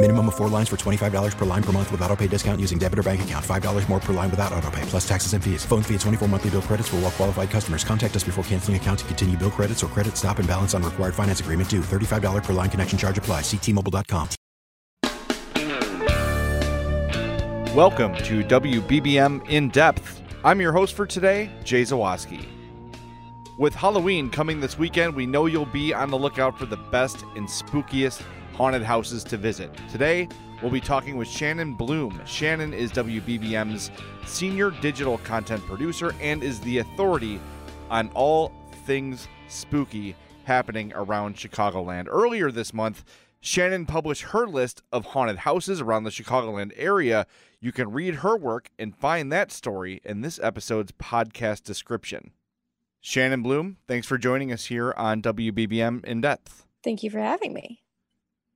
Minimum of four lines for $25 per line per month with auto pay discount using debit or bank account. $5 more per line without auto pay, plus taxes and fees. Phone fee at 24 monthly bill credits for all well qualified customers. Contact us before canceling account to continue bill credits or credit stop and balance on required finance agreement due. $35 per line connection charge apply. Ctmobile.com. Welcome to WBBM In Depth. I'm your host for today, Jay Zawaski. With Halloween coming this weekend, we know you'll be on the lookout for the best and spookiest haunted houses to visit. Today, we'll be talking with Shannon Blum. Shannon is WBBM's senior digital content producer and is the authority on all things spooky happening around Chicagoland. Earlier this month, Shannon published her list of haunted houses around the Chicagoland area. You can read her work and find that story in this episode's podcast description. Shannon Blum, thanks for joining us here on WBBM In Depth. Thank you for having me.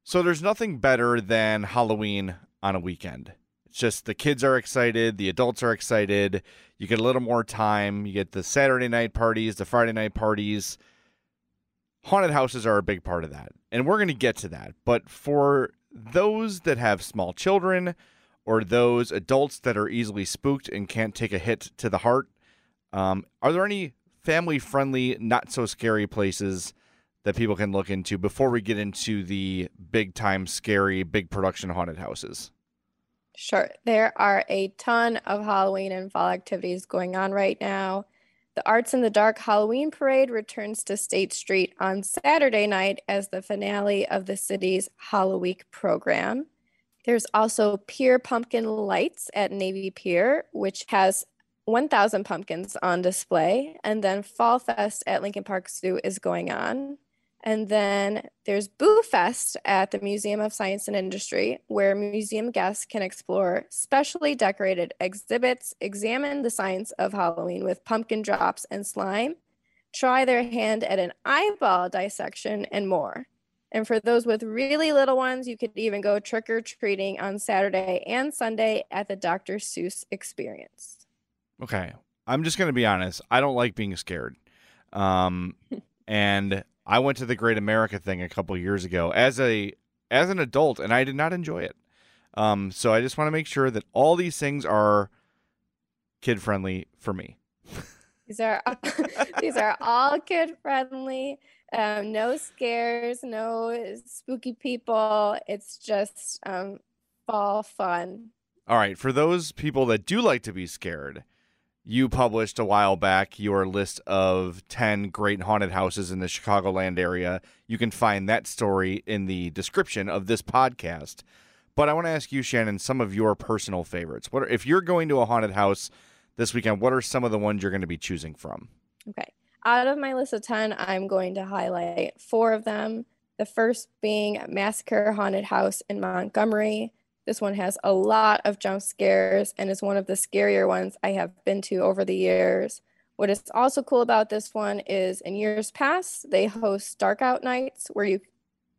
So there's nothing better than Halloween on a weekend. It's just the kids are excited, the adults are excited. You get a little more time. You get the Saturday night parties, the Friday night parties. Haunted houses are a big part of that. And we're going to get to that. But for those that have small children or those adults that are easily spooked and can't take a hit to the heart, um, are there any family friendly, not so scary places that people can look into before we get into the big time scary big production haunted houses Sure. There are a ton of Halloween and fall activities going on right now. The Arts in the Dark Halloween Parade returns to State Street on Saturday night as the finale of the city's Halloween program. There's also Pier Pumpkin Lights at Navy Pier, which has 1,000 pumpkins on display. And then Fall Fest at Lincoln Park Zoo is going on. And then there's Boo Fest at the Museum of Science and Industry, where museum guests can explore specially decorated exhibits, examine the science of Halloween with pumpkin drops and slime, try their hand at an eyeball dissection, and more. And for those with really little ones, you could even go trick or treating on Saturday and Sunday at the Dr. Seuss experience. Okay. I'm just going to be honest. I don't like being scared. Um, and I went to the Great America thing a couple years ago as a as an adult, and I did not enjoy it. Um, so I just want to make sure that all these things are kid friendly for me. These are these are all kid friendly. Um, no scares, no spooky people. It's just um, fall fun. All right, for those people that do like to be scared, you published a while back your list of 10 great haunted houses in the Chicagoland area. You can find that story in the description of this podcast. But I want to ask you, Shannon, some of your personal favorites. What are, if you're going to a haunted house this weekend? What are some of the ones you're going to be choosing from? Okay, out of my list of ten, I'm going to highlight four of them. The first being Massacre Haunted House in Montgomery. This one has a lot of jump scares and is one of the scarier ones I have been to over the years. What is also cool about this one is in years past, they host dark out nights where you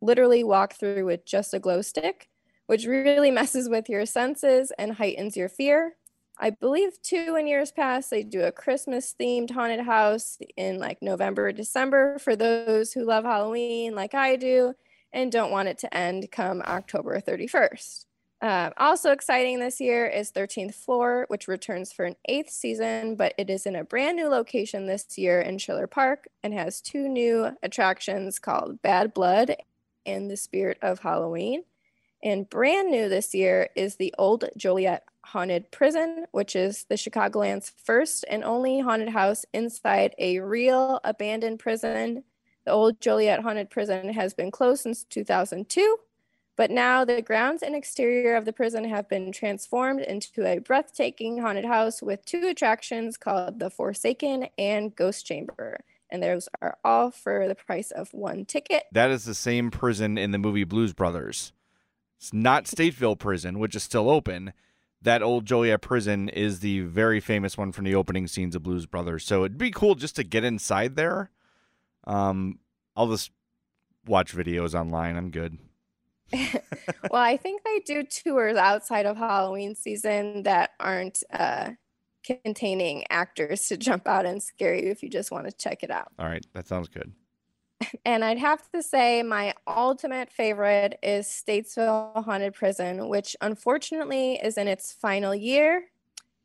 literally walk through with just a glow stick, which really messes with your senses and heightens your fear. I believe too in years past they do a Christmas themed haunted house in like November, December for those who love Halloween like I do and don't want it to end come October 31st. Uh, also exciting this year is 13th Floor, which returns for an eighth season, but it is in a brand new location this year in Schiller Park and has two new attractions called Bad Blood and the Spirit of Halloween. And brand new this year is the Old Joliet Haunted Prison, which is the Chicagoland's first and only haunted house inside a real abandoned prison. The old Joliet Haunted Prison has been closed since 2002, but now the grounds and exterior of the prison have been transformed into a breathtaking haunted house with two attractions called the Forsaken and Ghost Chamber. And those are all for the price of one ticket. That is the same prison in the movie Blues Brothers. It's not Stateville Prison, which is still open. That old Joliet prison is the very famous one from the opening scenes of Blues Brothers. So it'd be cool just to get inside there. Um, I'll just watch videos online. I'm good. well, I think they do tours outside of Halloween season that aren't uh, containing actors to jump out and scare you if you just want to check it out. All right, that sounds good. And I'd have to say my ultimate favorite is Statesville Haunted Prison, which unfortunately is in its final year.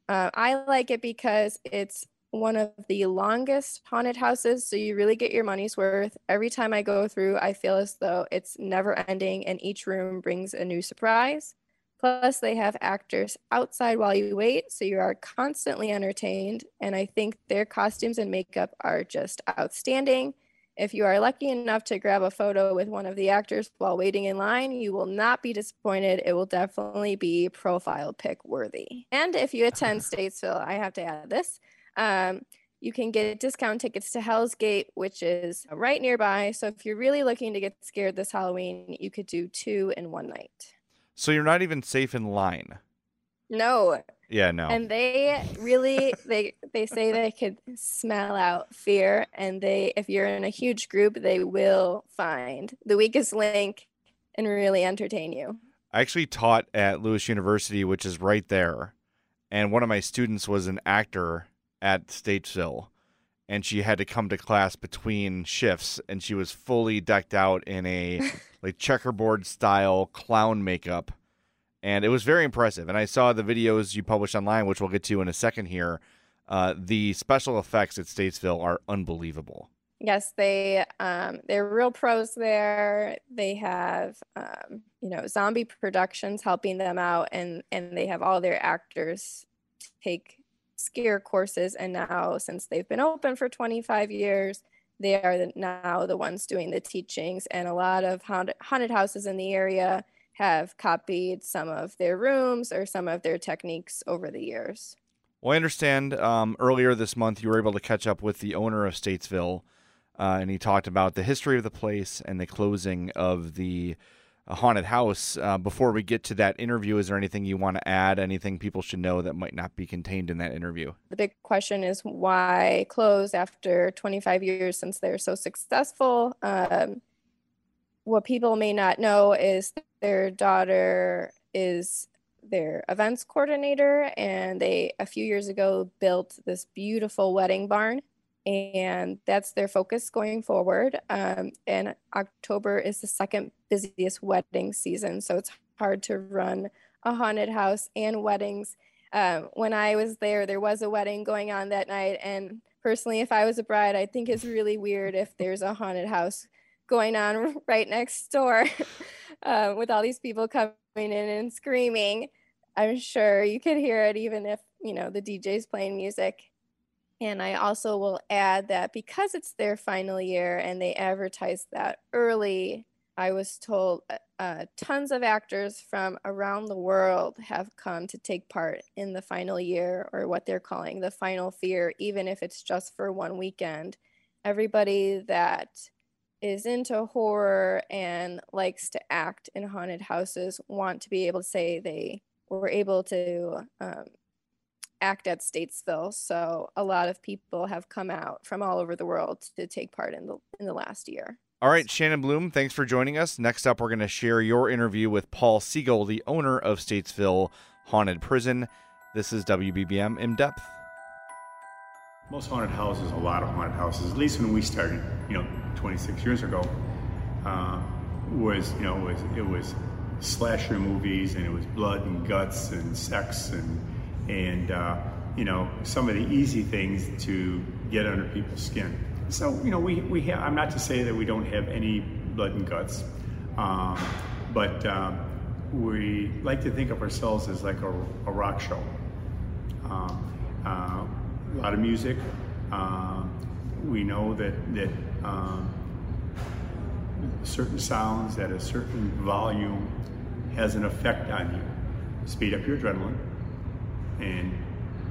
Uh, I like it because it's one of the longest haunted houses, so you really get your money's worth. Every time I go through, I feel as though it's never ending, and each room brings a new surprise. Plus, they have actors outside while you wait, so you are constantly entertained. And I think their costumes and makeup are just outstanding. If you are lucky enough to grab a photo with one of the actors while waiting in line, you will not be disappointed. It will definitely be profile pic worthy. And if you attend Statesville, I have to add this. Um, you can get discount tickets to Hell's Gate, which is right nearby. So if you're really looking to get scared this Halloween, you could do two in one night. So you're not even safe in line. No. Yeah, no. And they really they they say they could smell out fear and they if you're in a huge group, they will find the weakest link and really entertain you. I actually taught at Lewis University, which is right there. And one of my students was an actor at Statesville and she had to come to class between shifts and she was fully decked out in a like checkerboard style clown makeup and it was very impressive. And i saw the videos you published online which we'll get to in a second here. Uh, the special effects at statesville are unbelievable. Yes they um, they're real pros there. They have um, you know zombie productions helping them out and and they have all their actors take scare courses and now since they've been open for 25 years they are now the ones doing the teachings. And a lot of haunted, haunted houses in the area have copied some of their rooms or some of their techniques over the years. Well i understand um, earlier this month you were able to catch up with the owner of statesville uh, and he talked about the history of the place and the closing of the a haunted house. Uh, before we get to that interview, is there anything you want to add? Anything people should know that might not be contained in that interview? The big question is why close after 25 years since they're so successful? Um, what people may not know is their daughter is their events coordinator, and they a few years ago built this beautiful wedding barn and that's their focus going forward. Um, and October is the second busiest wedding season, so it's hard to run a haunted house and weddings. Um, when I was there, there was a wedding going on that night, and personally, if I was a bride, I think it's really weird if there's a haunted house going on right next door uh, with all these people coming in and screaming. I'm sure you could hear it even if you know the DJ's playing music. And I also will add that because it's their final year and they advertised that early, I was told uh, uh, tons of actors from around the world have come to take part in the final year or what they're calling the final fear, even if it's just for one weekend. Everybody that is into horror and likes to act in haunted houses want to be able to say they were able to um, act at Statesville. So a lot of people have come out from all over the world to take part in the in the last year. All right, Shannon Blum, thanks for joining us. Next up, we're going to share your interview with Paul Siegel, the owner of Statesville Haunted Prison. This is WBBM in depth. Most haunted houses, a lot of haunted houses, at least when we started, you know, 26 years ago, uh, was you know was it was slasher movies and it was blood and guts and sex and and uh, you know some of the easy things to get under people's skin. So you know we we I'm not to say that we don't have any blood and guts, um, but um, we like to think of ourselves as like a, a rock show. Um, uh, a lot of music. Uh, we know that that um, certain sounds at a certain volume has an effect on you. Speed up your adrenaline and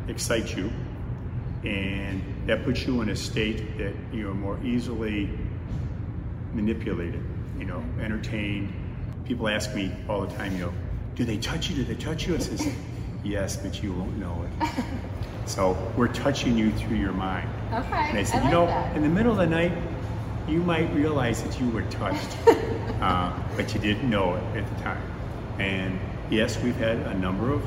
excite you, and that puts you in a state that you're more easily manipulated. You know, entertained. People ask me all the time, you know, do they touch you? Do they touch you? I says, yes, but you won't know it. So we're touching you through your mind. Okay. And I said, I you know, that. in the middle of the night, you might realize that you were touched, uh, but you didn't know it at the time. And yes, we've had a number of,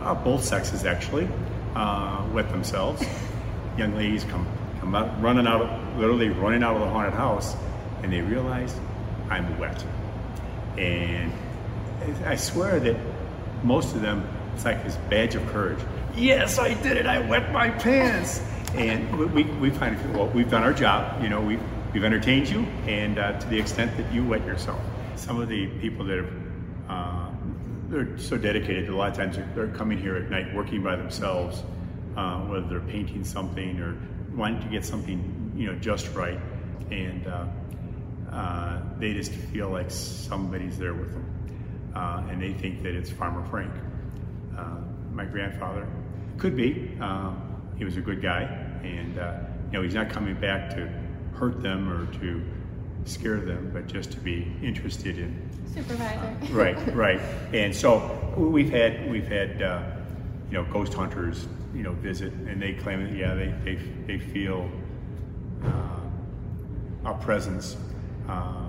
uh, both sexes actually, uh, wet themselves. Young ladies come come out running out, of, literally running out of the haunted house, and they realize I'm wet. And I swear that most of them, it's like this badge of courage. Yes, I did it. I wet my pants. And we, we, we find, well, we've done our job. You know, we've, we've entertained you, and uh, to the extent that you wet yourself. Some of the people that have, uh, they're so dedicated. A lot of times they're, they're coming here at night working by themselves, uh, whether they're painting something or wanting to get something, you know, just right. And uh, uh, they just feel like somebody's there with them. Uh, and they think that it's Farmer Frank. Uh, my grandfather could be. Um, he was a good guy, and uh, you know he's not coming back to hurt them or to scare them, but just to be interested in. Supervisor. Right, right. And so we've had we've had uh, you know ghost hunters you know visit, and they claim that yeah they they, they feel uh, our presence. Uh,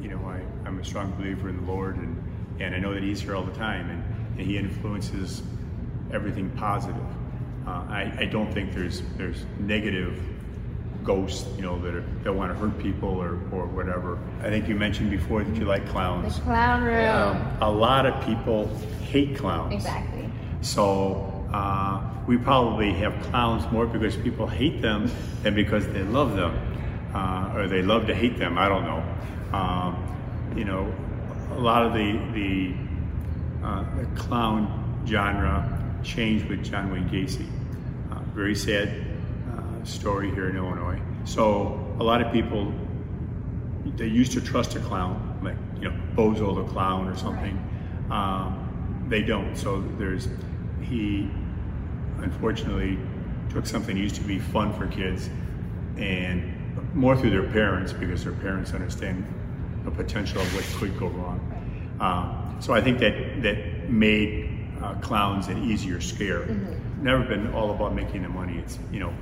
you know, I, I'm a strong believer in the Lord, and, and I know that He's here all the time, and, and He influences everything positive. Uh, I, I don't think there's there's negative ghosts, you know, that are, that want to hurt people or, or whatever. I think you mentioned before that you like clowns. The clown room. Um, a lot of people hate clowns. exactly. So uh, we probably have clowns more because people hate them than because they love them, uh, or they love to hate them. I don't know. Um, you know, a lot of the the, uh, the clown genre changed with John Wayne Gacy. Uh, very sad story here in Illinois. So a lot of people they used to trust a clown, like you know Bozo the clown or something. Um, they don't. So there's he unfortunately took something that used to be fun for kids and more through their parents because their parents understand the potential of what could go wrong. Um, so I think that that made uh, clowns an easier scare. Never been all about making the money. It's you know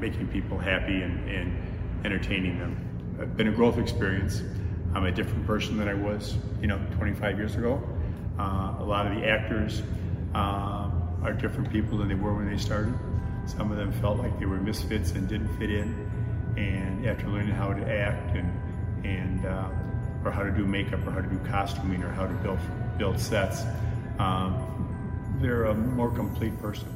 making people happy and, and entertaining them. It's been a growth experience. I'm a different person than I was, you know, 25 years ago. Uh, a lot of the actors uh, are different people than they were when they started. Some of them felt like they were misfits and didn't fit in. And after learning how to act and and uh, or how to do makeup or how to do costuming or how to build build sets, um, they're a more complete person.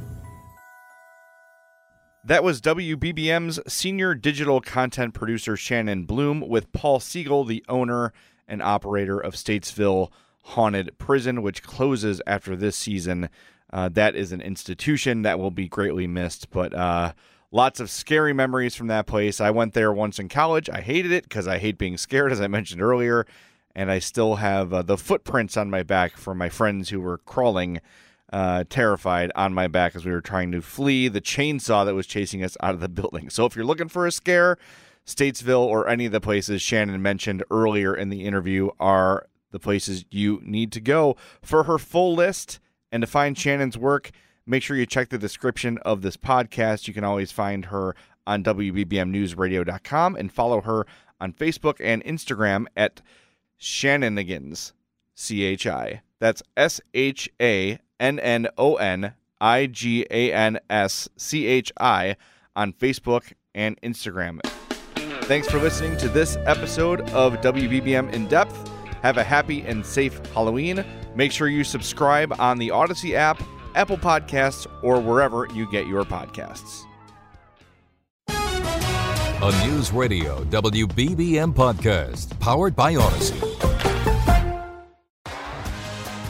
That was WBBM's senior digital content producer Shannon Blum with Paul Siegel, the owner and operator of Statesville Haunted Prison, which closes after this season. Uh, that is an institution that will be greatly missed, but uh, lots of scary memories from that place. I went there once in college. I hated it because I hate being scared, as I mentioned earlier, and I still have uh, the footprints on my back from my friends who were crawling uh, terrified on my back as we were trying to flee the chainsaw that was chasing us out of the building. So if you're looking for a scare, Statesville or any of the places Shannon mentioned earlier in the interview are the places you need to go. For her full list and to find Shannon's work, make sure you check the description of this podcast. You can always find her on WBBMNewsRadio.com and follow her on Facebook and Instagram at Shannonigans, C H I. That's S H A N N O N I G A N S C H I on Facebook and Instagram. Thanks for listening to this episode of WBBM In Depth. Have a happy and safe Halloween. Make sure you subscribe on the Odyssey app, Apple Podcasts, or wherever you get your podcasts. A News Radio WBBM podcast powered by Odyssey.